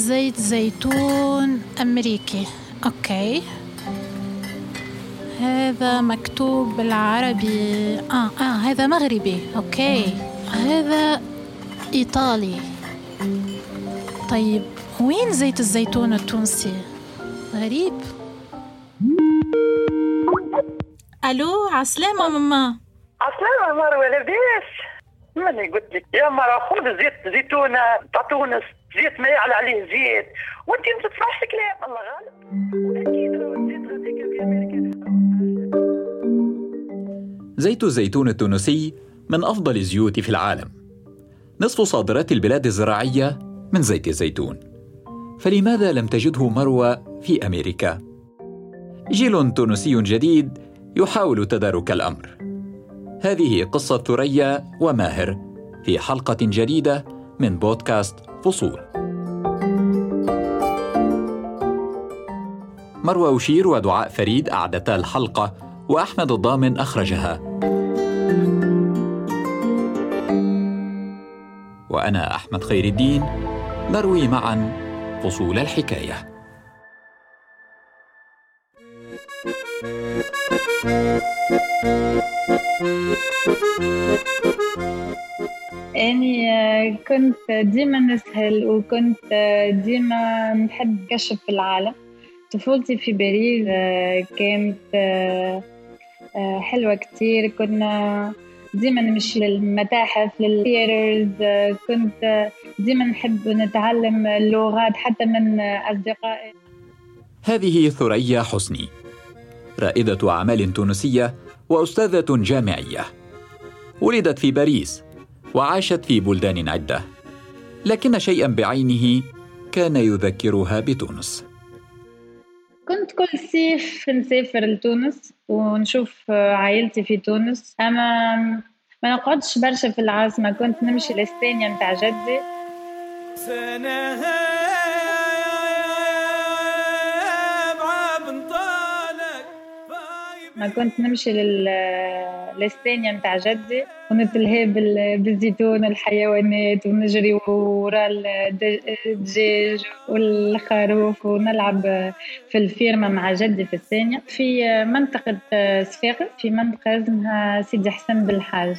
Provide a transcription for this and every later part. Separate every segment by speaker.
Speaker 1: زيت زيتون أمريكي. okay. هذا مكتوب بالعربي. آه آه هذا مغربي. okay. هذا إيطالي. طيب وين زيت الزيتون التونسي؟ غريب. ألو عسلامة ماما.
Speaker 2: عسلامة مروة لاباس. ماني قلت لك؟ يا مرة خذ زيت زيتونة تاع تونس زيت ما يعلى عليه زيت. وانت ما تسمعش كلام الله غالب. أمريكا
Speaker 3: زيت الزيتون التونسي من أفضل الزيوت في العالم. نصف صادرات البلاد الزراعية من زيت الزيتون. فلماذا لم تجده مروى في أمريكا؟ جيل تونسي جديد يحاول تدارك الأمر. هذه قصة ثريا وماهر في حلقة جديدة من بودكاست فصول. مروى أشير ودعاء فريد أعدتا الحلقة وأحمد الضامن أخرجها. وأنا أحمد خير الدين نروي معا فصول الحكاية.
Speaker 4: أني آه، كنت ديما نسهل وكنت آه، ديما نحب كشف في العالم. طفولتي في باريس آه، كانت حلوة كتير. كنا ديما نمشي للمتاحف للثياترز كنت ديما نحب نتعلم اللغات حتى من أصدقائي.
Speaker 3: هذه ثريا حسني. رائدة أعمال تونسية وأستاذة جامعية. ولدت في باريس وعاشت في بلدان عدة. لكن شيئا بعينه كان يذكرها بتونس.
Speaker 4: كنت كل صيف نسافر لتونس ونشوف عائلتي في تونس. أما ما نقعدش برشا في العاصمة كنت نمشي لإسبانيا متاع جدي ما كنت نمشي لل لإسبانيا نتاع جدي ونتلهي بالزيتون والحيوانات ونجري ورا الدجاج والخروف ونلعب في الفيرما مع جدي في الثانية في منطقة صفاقس في منطقة اسمها سيدي حسن بالحاج.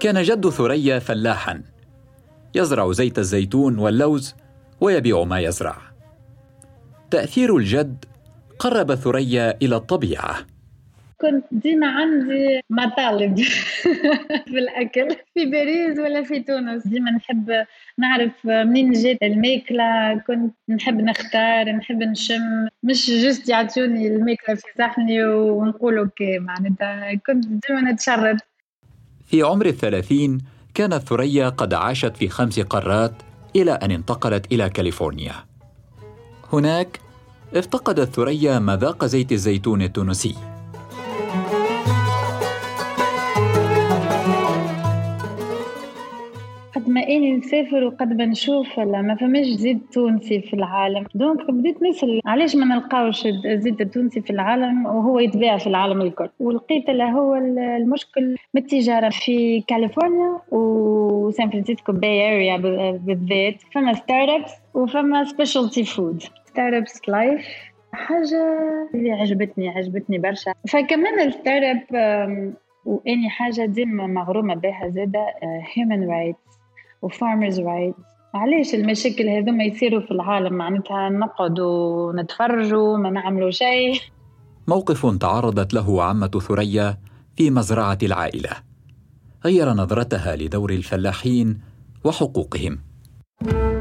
Speaker 3: كان جد ثريا فلاحا. يزرع زيت الزيتون واللوز ويبيع ما يزرع. تأثير الجد قرب ثريا إلى الطبيعة.
Speaker 4: كنت ديما عندي مطالب في الأكل في باريس ولا في تونس. ديما نحب نعرف منين جات الماكلة كنت نحب نختار نحب نشم. مش just يعطوني الماكلة في صحني ونقول okay معناتها كنت ديما نتشرد.
Speaker 3: في عمر الثلاثين كانت ثريا قد عاشت في خمس قارات إلى أن انتقلت إلى كاليفورنيا. هناك افتقدت ثريا مذاق زيت الزيتون التونسي.
Speaker 4: قد ما إني نسافر وقد ما نشوف لا ما فماش زيت تونسي في العالم. donc بديت نسأل علاش ما نلقاوش الزيت التونسي في العالم وهو يتباع في العالم الكل؟ ولقيت له هو المشكل من التجارة في كاليفورنيا وسان فرانسيسكو باي اريا بالذات. فما startups وفما specialty food startups لايف حاجة اللي عجبتني عجبتني برشا. فكمان ال startup وإني حاجة ديما مغرومة بها زادة human rights و farmers rights علاش المشاكل هذوما يصيروا في العالم؟ معناتها نقعدوا نتفرجوا ما نعملوا شيء.
Speaker 3: موقف تعرضت له عمة ثريا في مزرعة العائلة. غير نظرتها لدور الفلاحين وحقوقهم.
Speaker 4: سمعت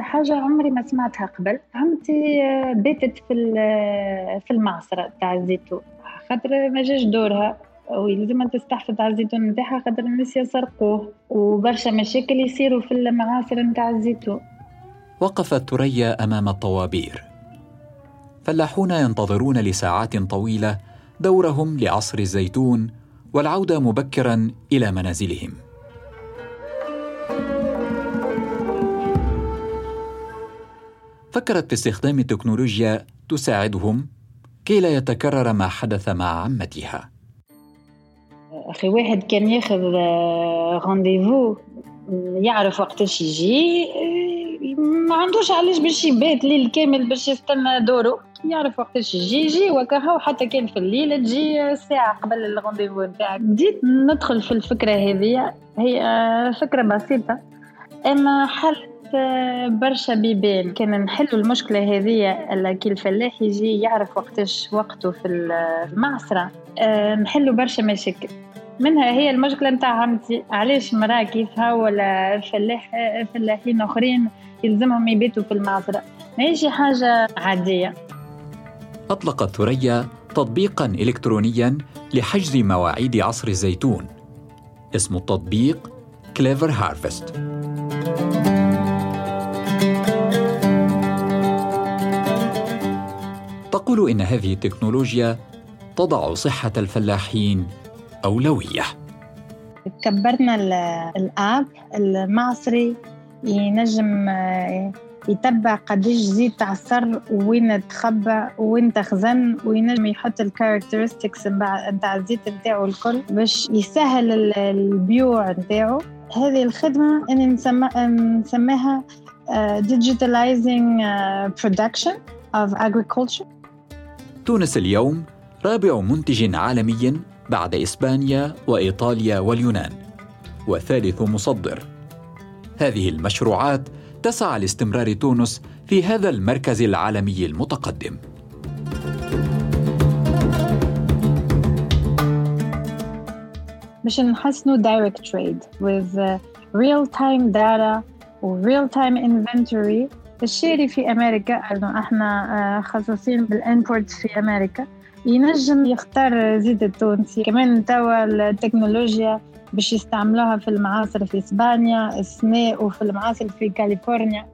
Speaker 4: حاجة عمري ما سمعتها قبل. عمتي باتت في في المعصرة تاع الزيتون. خاطر ما جاش دورها. ويلزم تستحفظ على الزيتون نتاعها خاطر الناس يسرقوه. وبرشا مشاكل يصيروا في المعاصر نتاع الزيتون.
Speaker 3: وقفت ثريا أمام الطوابير. فلاحون ينتظرون لساعات طويلة دورهم لعصر الزيتون والعودة مبكرا إلى منازلهم. فكرت في استخدام التكنولوجيا تساعدهم كي لا يتكرر ما حدث مع عمتها.
Speaker 4: أخي واحد كان ياخذ رونديفو يعرف وقتاش يجي ما عندوش علاش باش يبات ليل كامل باش يستنى دوره. يعرف وقتاش يجي يجي وكهو حتى كان في الليل تجي ساعة قبل الغونديفو نتاعك. بديت ندخل في الفكرة هذه هي فكرة بسيطة. أما حلت برشا بيبان. كان نحلوا المشكلة هذه كي الفلاح يجي يعرف وقتاش وقته في المعصرة. نحلوا برشا مشاكل. منها هي المشكلة نتاع عمتي. علاش مرأة كيفها ولا فلاح فلاحين آخرين يلزمهم يبيتوا في المعصرة؟ ماهيش حاجة عادية.
Speaker 3: أطلقت ثريا تطبيقا إلكترونيا لحجز مواعيد عصر الزيتون. اسم التطبيق كليفر هارفست تقول إن هذه التكنولوجيا تضع صحة الفلاحين أولوية.
Speaker 4: كبرنا ال app المعصري ينجم يتبع قديش زيت تعصر وين تخبى وين تخزن وينجم يحط ال caractéristiques نتاع الزيت نتاعو الكل باش يسهل البيوع نتاعو. هذه الخدمة أنا نسميها digitalizing production of agriculture.
Speaker 3: تونس اليوم رابع منتج عالمي بعد إسبانيا وإيطاليا واليونان وثالث مصدر. هذه المشروعات تسعى لاستمرار تونس في هذا المركز العالمي المتقدم.
Speaker 4: باش نحسنوا direct trade with real time data و real time inventory الشاري في أمريكا إنه إحنا خصوصين بالانبورت في أمريكا ينجم يختار زيت التونسي. كمان توا التكنولوجيا باش يستعملوها في المعاصر في إسبانيا السماء وفي المعاصر في كاليفورنيا.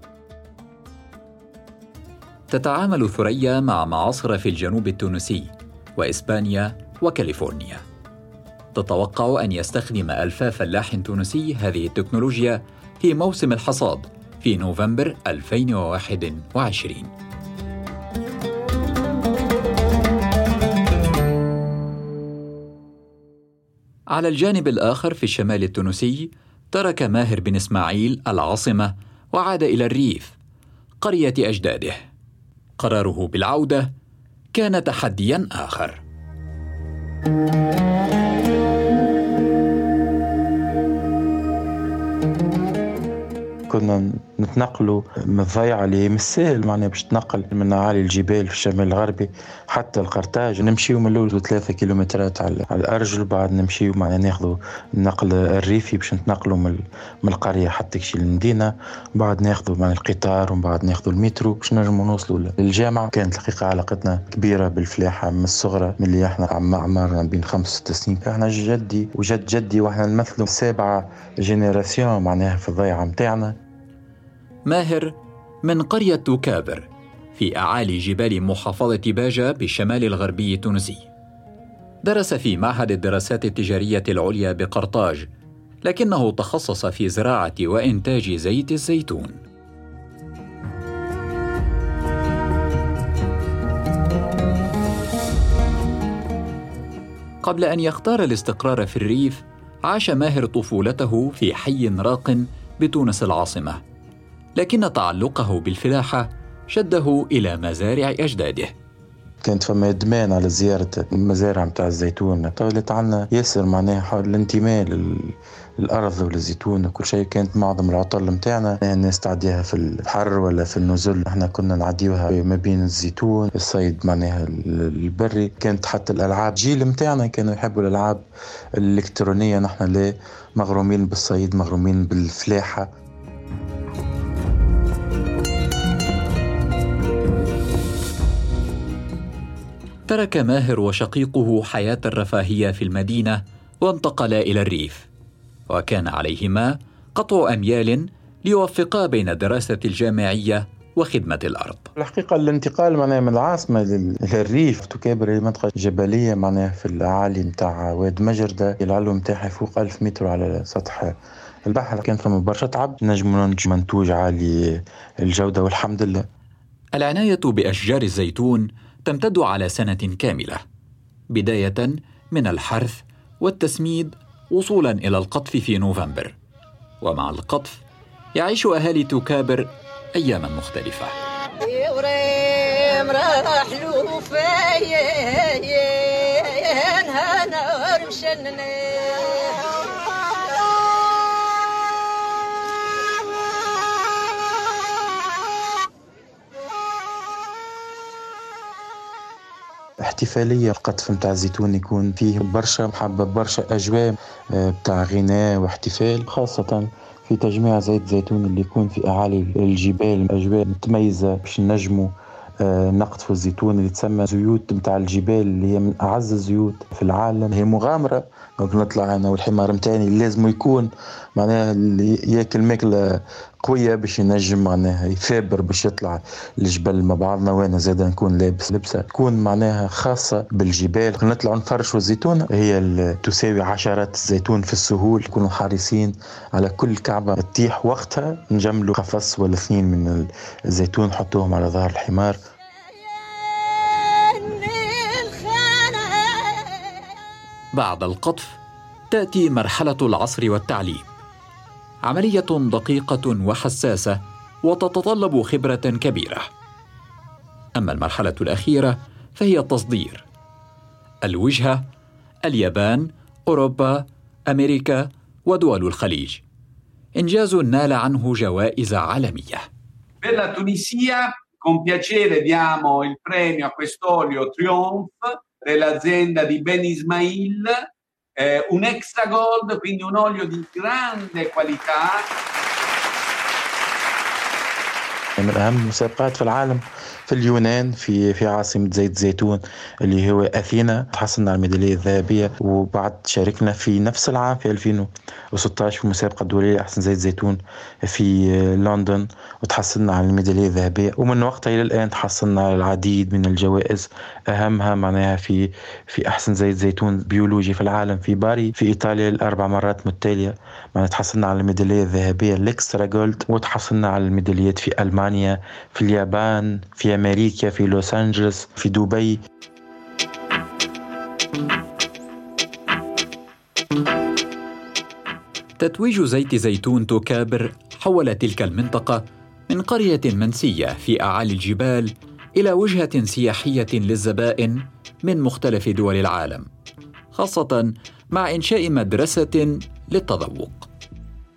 Speaker 3: تتعامل ثريا مع معاصر في الجنوب التونسي وإسبانيا وكاليفورنيا. تتوقع أن يستخدم ألفا فلاح تونسي هذه التكنولوجيا في موسم الحصاد في نوفمبر 2021 على الجانب الآخر في الشمال التونسي ترك ماهر بن إسماعيل العاصمة وعاد إلى الريف قرية أجداده. قراره بالعودة كان تحديا آخر.
Speaker 5: كنا نتنقلوا من الضيعة اللي مش سهل معناها باش تنقل من أعالي الجبال في الشمال الغربي حتى القرطاج. نمشيو من الأول ثلاثة كيلومترات على الأرجل وبعد نمشيو معناها ناخذوا النقل الريفي باش نتنقلوا من, من القرية حتى كشي المدينة وبعد ناخذوا مع القطار ومن بعد ناخذوا المترو باش نجموا نوصلوا للجامعة. كانت الحقيقة علاقتنا كبيرة بالفلاحة من الصغرى من اللي إحنا عم أعمارنا بين خمس ست سنين. إحنا جدي وجد جدي وإحنا نمثلوا سابعة génération معناها في الضيعة متاعنا.
Speaker 3: ماهر من قرية توكابر في أعالي جبال محافظة باجة بالشمال الغربي التونسي. درس في معهد الدراسات التجارية العليا بقرطاج، لكنه تخصص في زراعة وإنتاج زيت الزيتون. قبل أن يختار الاستقرار في الريف، عاش ماهر طفولته في حي راق بتونس العاصمة لكن تعلقه بالفلاحة شده إلى مزارع أجداده.
Speaker 5: كانت فما إدمان على زيارة المزارع نتاع الزيتون. طولت عنا ياسر معناها الانتماء للأرض وللزيتون وكل شيء كانت معظم العطل نتاعنا الناس تعديها في الحر ولا في النزل. إحنا كنا نعديوها ما بين الزيتون الصيد معناها البري. كانت حتى الألعاب جيل نتاعنا كانوا يحبوا الألعاب الإلكترونية. نحن لا مغرومين بالصيد مغرومين بالفلاحة.
Speaker 3: ترك ماهر وشقيقه حياة الرفاهية في المدينة وانتقلا إلى الريف وكان عليهما قطع أميال ليوفقا بين الدراسه الجامعية وخدمة الأرض.
Speaker 5: الحقيقة الانتقال معناها من العاصمة للريف تكابر منطقة جبلية معناها في الأعالي نتاع واد مجردة العلو نتاعها فوق ألف متر على سطح البحر كان فما برشا تعب نجم ننتج منتوج عالي الجودة والحمد لله.
Speaker 3: العناية بأشجار الزيتون تمتد على سنة كاملة بداية من الحرث والتسميد وصولا إلى القطف في نوفمبر. ومع القطف يعيش أهالي توكابر أياما مختلفة.
Speaker 5: احتفالية القطف متاع الزيتون يكون فيه برشا محبة برشا أجواء آه، بتاع غناء واحتفال خاصة في تجميع زيت زيتون اللي يكون في أعالي الجبال أجواء متميزة باش نجموا آه، نقطف الزيتون اللي تسمى زيوت متاع الجبال اللي هي من أعز الزيوت في العالم. هي مغامرة دونك نطلع أنا والحمار متاعي لازم يكون معناها اللي ياكل ماكلة قوية باش ينجم معناها يثابر باش يطلع الجبل مع بعضنا وأنا زاد نكون لابس لبسة تكون معناها خاصة بالجبال. نطلع نفرشوا الزيتون هي تساوي عشرات الزيتون في السهول. نكونوا حريصين على كل كعبة تطيح وقتها نجملوا قفص ولا اثنين من الزيتون نحطوهم على ظهر الحمار.
Speaker 3: بعد القطف تأتي مرحلة العصر والتعليم. عملية دقيقة وحساسة وتتطلب خبرة كبيرة. أما المرحلة الأخيرة فهي التصدير. الوجهة اليابان أوروبا أمريكا ودول الخليج. إنجاز نال عنه جوائز عالمية.
Speaker 6: Per la Tunisia, con piacere diamo il premio a quest'olio Triomphe dell'azienda di Ben Ismail, eh, un extra gold, quindi un olio di grande qualità.
Speaker 5: من أهم المسابقات في العالم في اليونان في في عاصمة زيت زيتون اللي هو أثينا تحصلنا على الميدالية الذهبية وبعد شاركنا في نفس العام في 2016 في المسابقة الدولية أحسن زيت زيتون في لندن وتحصلنا على الميدالية الذهبية. ومن وقتها إلى الآن تحصلنا على العديد من الجوائز أهمها معناها في في أحسن زيت زيتون بيولوجي في العالم. في باري في إيطاليا الأربع مرات متتالية معناها تحصلنا على الميدالية الذهبية ال extra gold وتحصلنا على الميداليات في ألمانيا في اليابان في أمريكا في لوس أنجلوس في دبي
Speaker 3: تتويج زيت زيتون توكابر حول تلك المنطقة من قرية منسية في أعالي الجبال إلى وجهة سياحية للزبائن من مختلف دول العالم، خاصة مع إنشاء مدرسة للتذوق.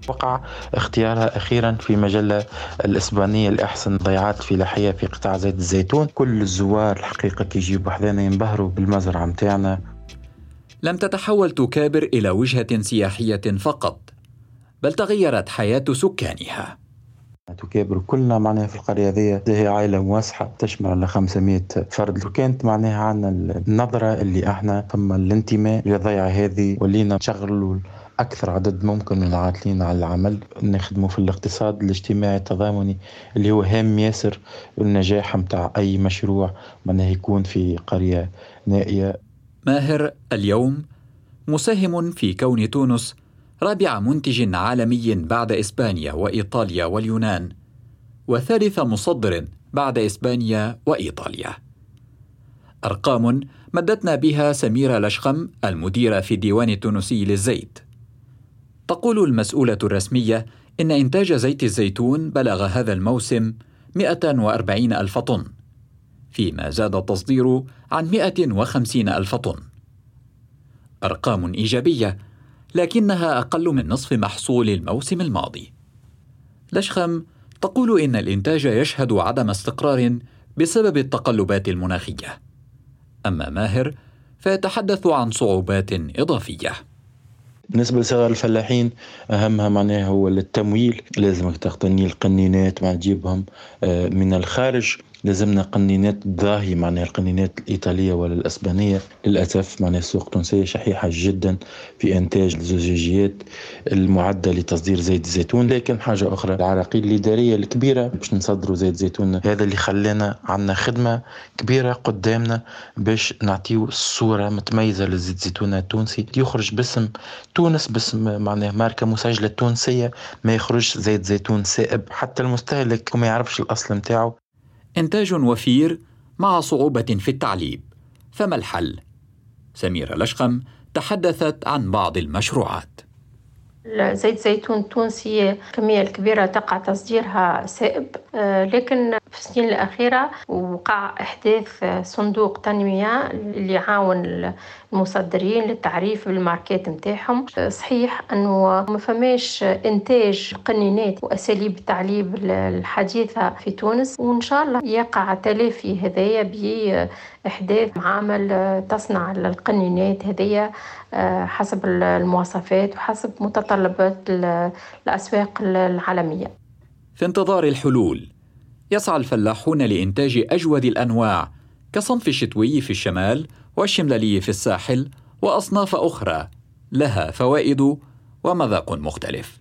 Speaker 5: وقع اختيارها أخيرا في مجلة الإسبانية لأحسن ضيعات فلاحية في قطاع زيت الزيتون. كل الزوار الحقيقة كيجيبوا حذانا ينبهروا بالمزرعة متاعنا
Speaker 3: لم تتحول توكابر إلى وجهة سياحية فقط بل تغيرت حياة سكانها.
Speaker 5: توكابر كلنا معناها في القرية ذي هي عائلة مواسحة تشمل على 500 فرد. وكانت معناها عندنا النظرة اللي إحنا ثم الانتماء للضيعة هذه ولينا نشغلوا أكثر عدد ممكن من العاطلين على العمل نخدموا في الاقتصاد الاجتماعي التضامني اللي هو هام ياسر النجاح متاع أي مشروع من يكون في قرية نائية.
Speaker 3: ماهر اليوم مساهم في كون تونس رابع منتج عالمي بعد إسبانيا وإيطاليا واليونان وثالث مصدر بعد إسبانيا وإيطاليا. أرقام مدتنا بها سميرة لشخم المديرة في الديوان التونسي للزيت. تقول المسؤولة الرسمية إن إنتاج زيت الزيتون بلغ هذا الموسم 140 ألف طن فيما زاد التصدير عن 150 ألف طن. أرقام إيجابية لكنها أقل من نصف محصول الموسم الماضي. لشخم تقول إن الإنتاج يشهد عدم استقرار بسبب التقلبات المناخية. أما ماهر فيتحدث عن صعوبات إضافية.
Speaker 5: بالنسبة لصغار الفلاحين أهمها معناها هو التمويل. لازمك تقتني القنينات مع تجيبهم آه، من الخارج. لازمنا قنينات ضاهية معناها القنينات الإيطالية ولا الأسبانية. للأسف معناها السوق التونسية شحيحة جدا في إنتاج الزجاجيات المعدة لتصدير زيت الزيتون. لكن حاجة أخرى العراقيل الإدارية الكبيرة باش نصدروا زيت زيتون هذا اللي خلانا عندنا خدمة كبيرة قدامنا باش نعطيو الصورة متميزة للزيت الزيتون التونسي. يخرج باسم تونس باسم معناها ماركة مسجلة تونسية ما يخرجش زيت زيتون سائب. حتى المستهلك وما يعرفش الأصل متاعه
Speaker 3: إنتاج وفير مع صعوبة في التعليب فما الحل؟ سميرة لشقم تحدثت عن بعض المشروعات
Speaker 7: زيت زيتون تونسي كمية الكبيرة تقع تصديرها سائب آه، لكن في السنين الأخيرة وقع إحداث صندوق تنمية اللي يعاون المصدرين للتعريف بالماركات متاعهم صحيح أنه ما فماش إنتاج قنينات وأساليب التعليب الحديثة في تونس وإن شاء الله يقع تلافي هذايا بإحداث معامل تصنع القنينات هذيا آه، حسب المواصفات وحسب متطلبات الأسواق العالمية.
Speaker 3: في انتظار الحلول يسعى الفلاحون لإنتاج أجود الأنواع كصنف الشتوي في الشمال والشملالي في الساحل وأصناف أخرى لها فوائد ومذاق مختلف.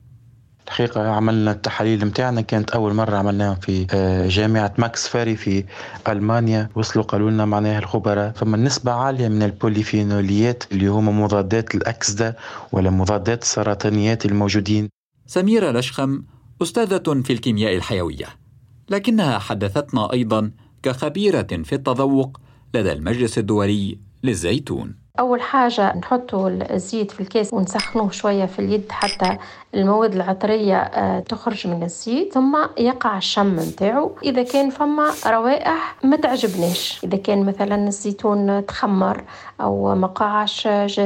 Speaker 5: الحقيقة عملنا التحاليل متاعنا. كانت أول مرة عملناها في آه، جامعة ماكس فاري في ألمانيا. وصلوا قالوا لنا معناها الخبراء. فما نسبة عالية من البوليفينوليات اللي هما مضادات الأكسدة ولا مضادات السرطانيات الموجودين.
Speaker 3: سميرة لشخم أستاذة في الكيمياء الحيوية. لكنها حدثتنا أيضا كخبيرة في التذوق لدى المجلس الدولي للزيتون.
Speaker 7: أول حاجة نحطوا الزيت في الكاس ونسخنوه شوية في اليد حتى المواد العطرية آه، تخرج من الزيت. ثم يقع الشم نتاعو. إذا كان فما روائح ما تعجبناش إذا كان مثلا الزيتون تخمر أو ما قاعش آه،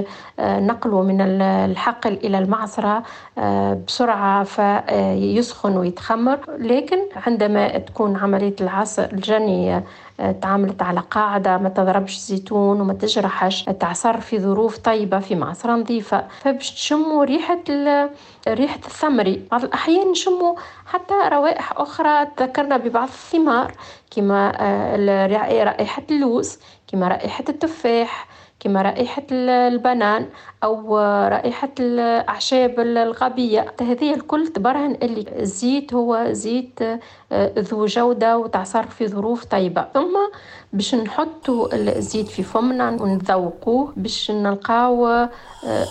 Speaker 7: نقله من الحقل إلى المعصرة آه، بسرعة فيسخن ويتخمر. لكن عندما تكون عملية العصر الجني تعاملت على قاعدة ما تضربش زيتون وما تجرحش تعصر في ظروف طيبة في معصرة نظيفة. فباش تشموا ريحة ريحة الثمري بعض الأحيان نشموا حتى روائح أخرى. تذكرنا ببعض الثمار كما آه، رائحة اللوز كما رائحة التفاح كما رائحة البنان أو رائحة الأعشاب الغابية هذه الكل تبرهن اللي الزيت هو زيت آه، ذو جودة وتعصر في ظروف طيبة. ثم باش نحطوا الزيت في فمنا ونذوقوه باش نلقاو آه،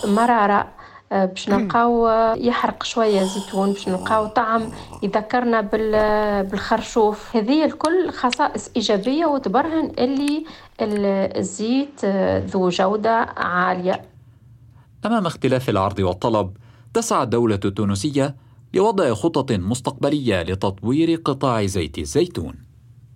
Speaker 7: مرارة. باش نلقاو يحرق شوية زيتون باش نلقاو طعم. يذكرنا بالخرشوف هذه الكل خصائص إيجابية وتبرهن اللي الزيت ذو جودة عالية.
Speaker 3: أمام اختلاف العرض والطلب تسعى الدولة التونسية لوضع خطط مستقبلية لتطوير قطاع زيت الزيتون.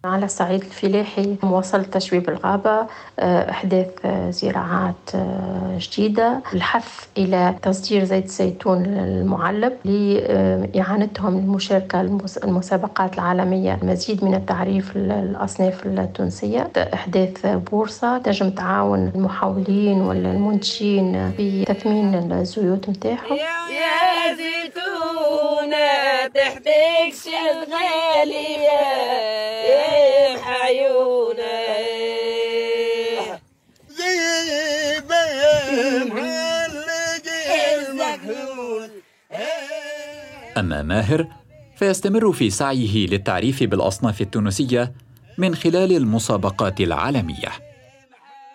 Speaker 7: على الصعيد الفلاحي مواصلة تشويب الغابة آه، إحداث آه، زراعات آه، جديدة. الحث إلى تصدير زيت الزيتون المعلب لإعانتهم للمشاركة المسابقات العالمية. المزيد من التعريف الأصناف التونسية. إحداث بورصة. تنجم تعاون المحاولين والمنتجين بتثمين الزيوت متاعهم يا زيتونة تحتاجش الغالية
Speaker 3: أما ماهر فيستمر في سعيه للتعريف بالأصناف التونسية من خلال المسابقات العالمية.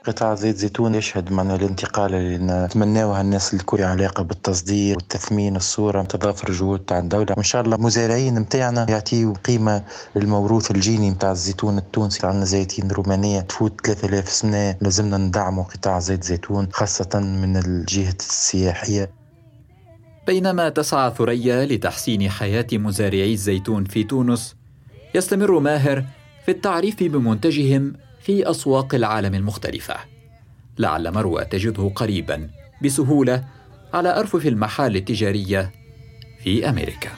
Speaker 5: قطاع زيت زيتون يشهد معنا الانتقال اللي نتمناوها الناس الكل علاقة بالتصدير والتثمين الصورة تضافر جهود تاع الدولة وإن شاء الله مزارعين متاعنا يعطيوا قيمة للموروث الجيني متاع الزيتون التونسي. عندنا زيتين رومانية تفوت 3000 سنة. لازمنا ندعموا قطاع زيت زيتون خاصة من الجهة السياحية.
Speaker 3: بينما تسعى ثريا لتحسين حياة مزارعي الزيتون في تونس يستمر ماهر في التعريف بمنتجهم في أسواق العالم المختلفة. لعل مروى تجده قريبا بسهولة على أرفف المحال التجارية في أمريكا.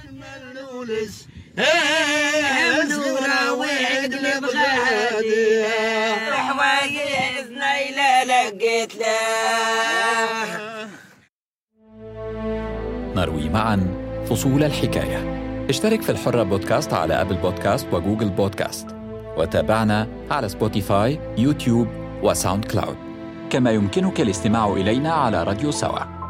Speaker 3: نروي معا فصول الحكاية. اشترك في الحرة بودكاست على Apple Podcast و Google Podcast. وتابعنا على Spotify YouTube و SoundCloud كما يمكنك الاستماع إلينا على راديو سوا.